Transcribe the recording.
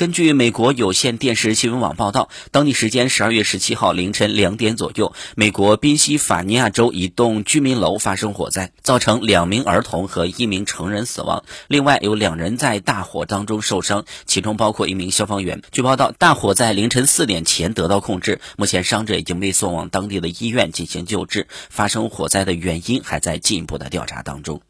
根据美国有线电视新闻网报道当地时间十二月十七号凌晨两点左右美国宾夕法尼亚州一栋居民楼发生火灾造成两名儿童和一名成人死亡另外有两人在大火当中受伤其中包括一名消防员。据报道大火在凌晨四点前得到控制目前伤者已经被送往当地的医院进行救治发生火灾的原因还在进一步的调查当中。